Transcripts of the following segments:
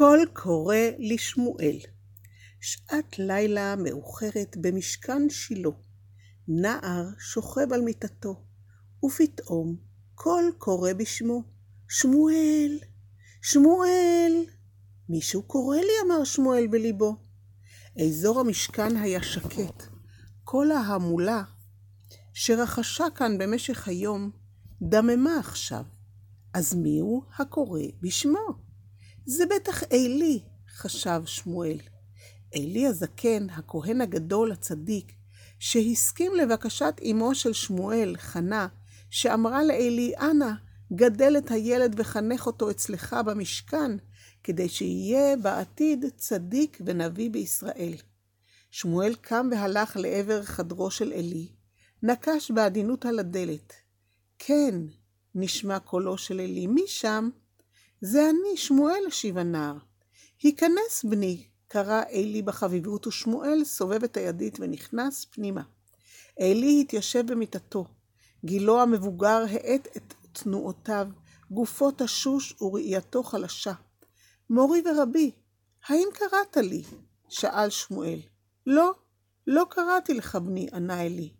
קול קורא לשמואל. שעת לילה מאוחרת במשכן שילה. נער שוכב על מיטתו, ופתאום קול קורא בשמו, שמואל, שמואל. מישהו קורא לי, אמר שמואל בליבו. אזור המשכן היה שקט. כל ההמולה שרחשה כאן במשך היום דממה עכשיו. אז מיהו הקורא בשמו? זה בטח עלי, חשב שמואל. עלי הזקן, הכהן הגדול, הצדיק, שהסכים לבקשת אמו של שמואל, חנה, שאמרה לעלי, אנא, גדל את הילד וחנך אותו אצלך במשכן, כדי שיהיה בעתיד צדיק ונביא בישראל. שמואל קם והלך לעבר חדרו של עלי, נקש בעדינות על הדלת. כן, נשמע קולו של עלי, מי שם? זה אני, שמואל, השיב הנער. היכנס בני, קרא עלי בחביבות, ושמואל סובב את הידית ונכנס פנימה. עלי התיישב במיטתו. גילו המבוגר האט את תנועותיו, גופו תשוש וראייתו חלשה. מורי ורבי, האם קראת לי? שאל שמואל. לא, לא קראתי לך בני, ענה עלי.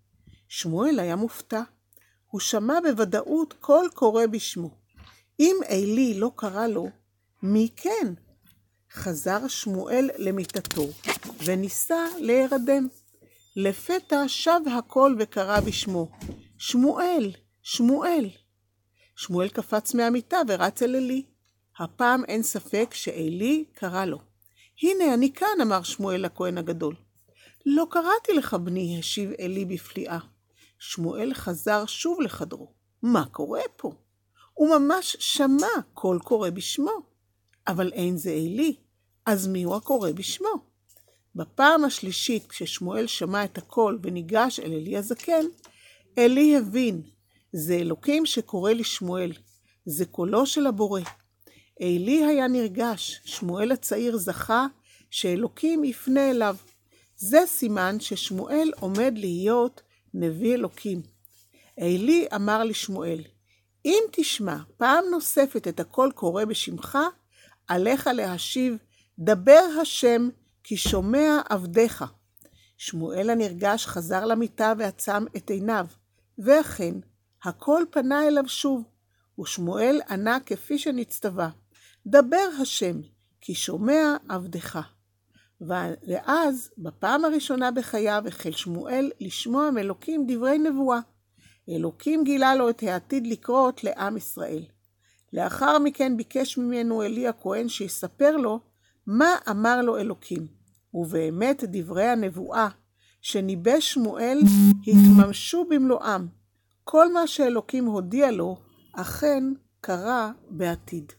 שמואל היה מופתע. הוא שמע בוודאות קול קורא בשמו. אם עלי לא קרא לו, מי כן? חזר שמואל למיטתו, וניסה להירדם. לפתע שב הקול וקרא בשמו, שמואל, שמואל. שמואל קפץ מהמיטה ורץ אל עלי. הפעם אין ספק שעלי קרא לו. הנה, אני כאן, אמר שמואל לכהן הגדול. לא קראתי לך, בני, השיב עלי בפליאה. שמואל חזר שוב לחדרו. מה קורה פה? הוא ממש שמע קול קורא בשמו. אבל אין זה עלי, אז מיהו הקורא בשמו? בפעם השלישית, כששמואל שמע את הקול וניגש אל עלי הזקן, עלי הבין, זה אלוקים שקורא לשמואל, זה קולו של הבורא. עלי היה נרגש, שמואל הצעיר זכה שאלוקים יפנה אליו. זה סימן ששמואל עומד להיות נביא אלוקים. עלי אמר לשמואל, אם תשמע פעם נוספת את הקול קורא בשמך, עליך להשיב, דבר השם, כי שומע עבדיך. שמואל הנרגש חזר למיטה ועצם את עיניו, ואכן, הקול פנה אליו שוב, ושמואל ענה כפי שנצטווה, דבר השם, כי שומע עבדך. ואז, בפעם הראשונה בחייו, החל שמואל לשמוע מאלוקים דברי נבואה. אלוקים גילה לו את העתיד לקרות לעם ישראל. לאחר מכן ביקש ממנו עלי הכהן שיספר לו מה אמר לו אלוקים. ובאמת דברי הנבואה שניבש שמואל התממשו במלואם. כל מה שאלוקים הודיע לו אכן קרה בעתיד.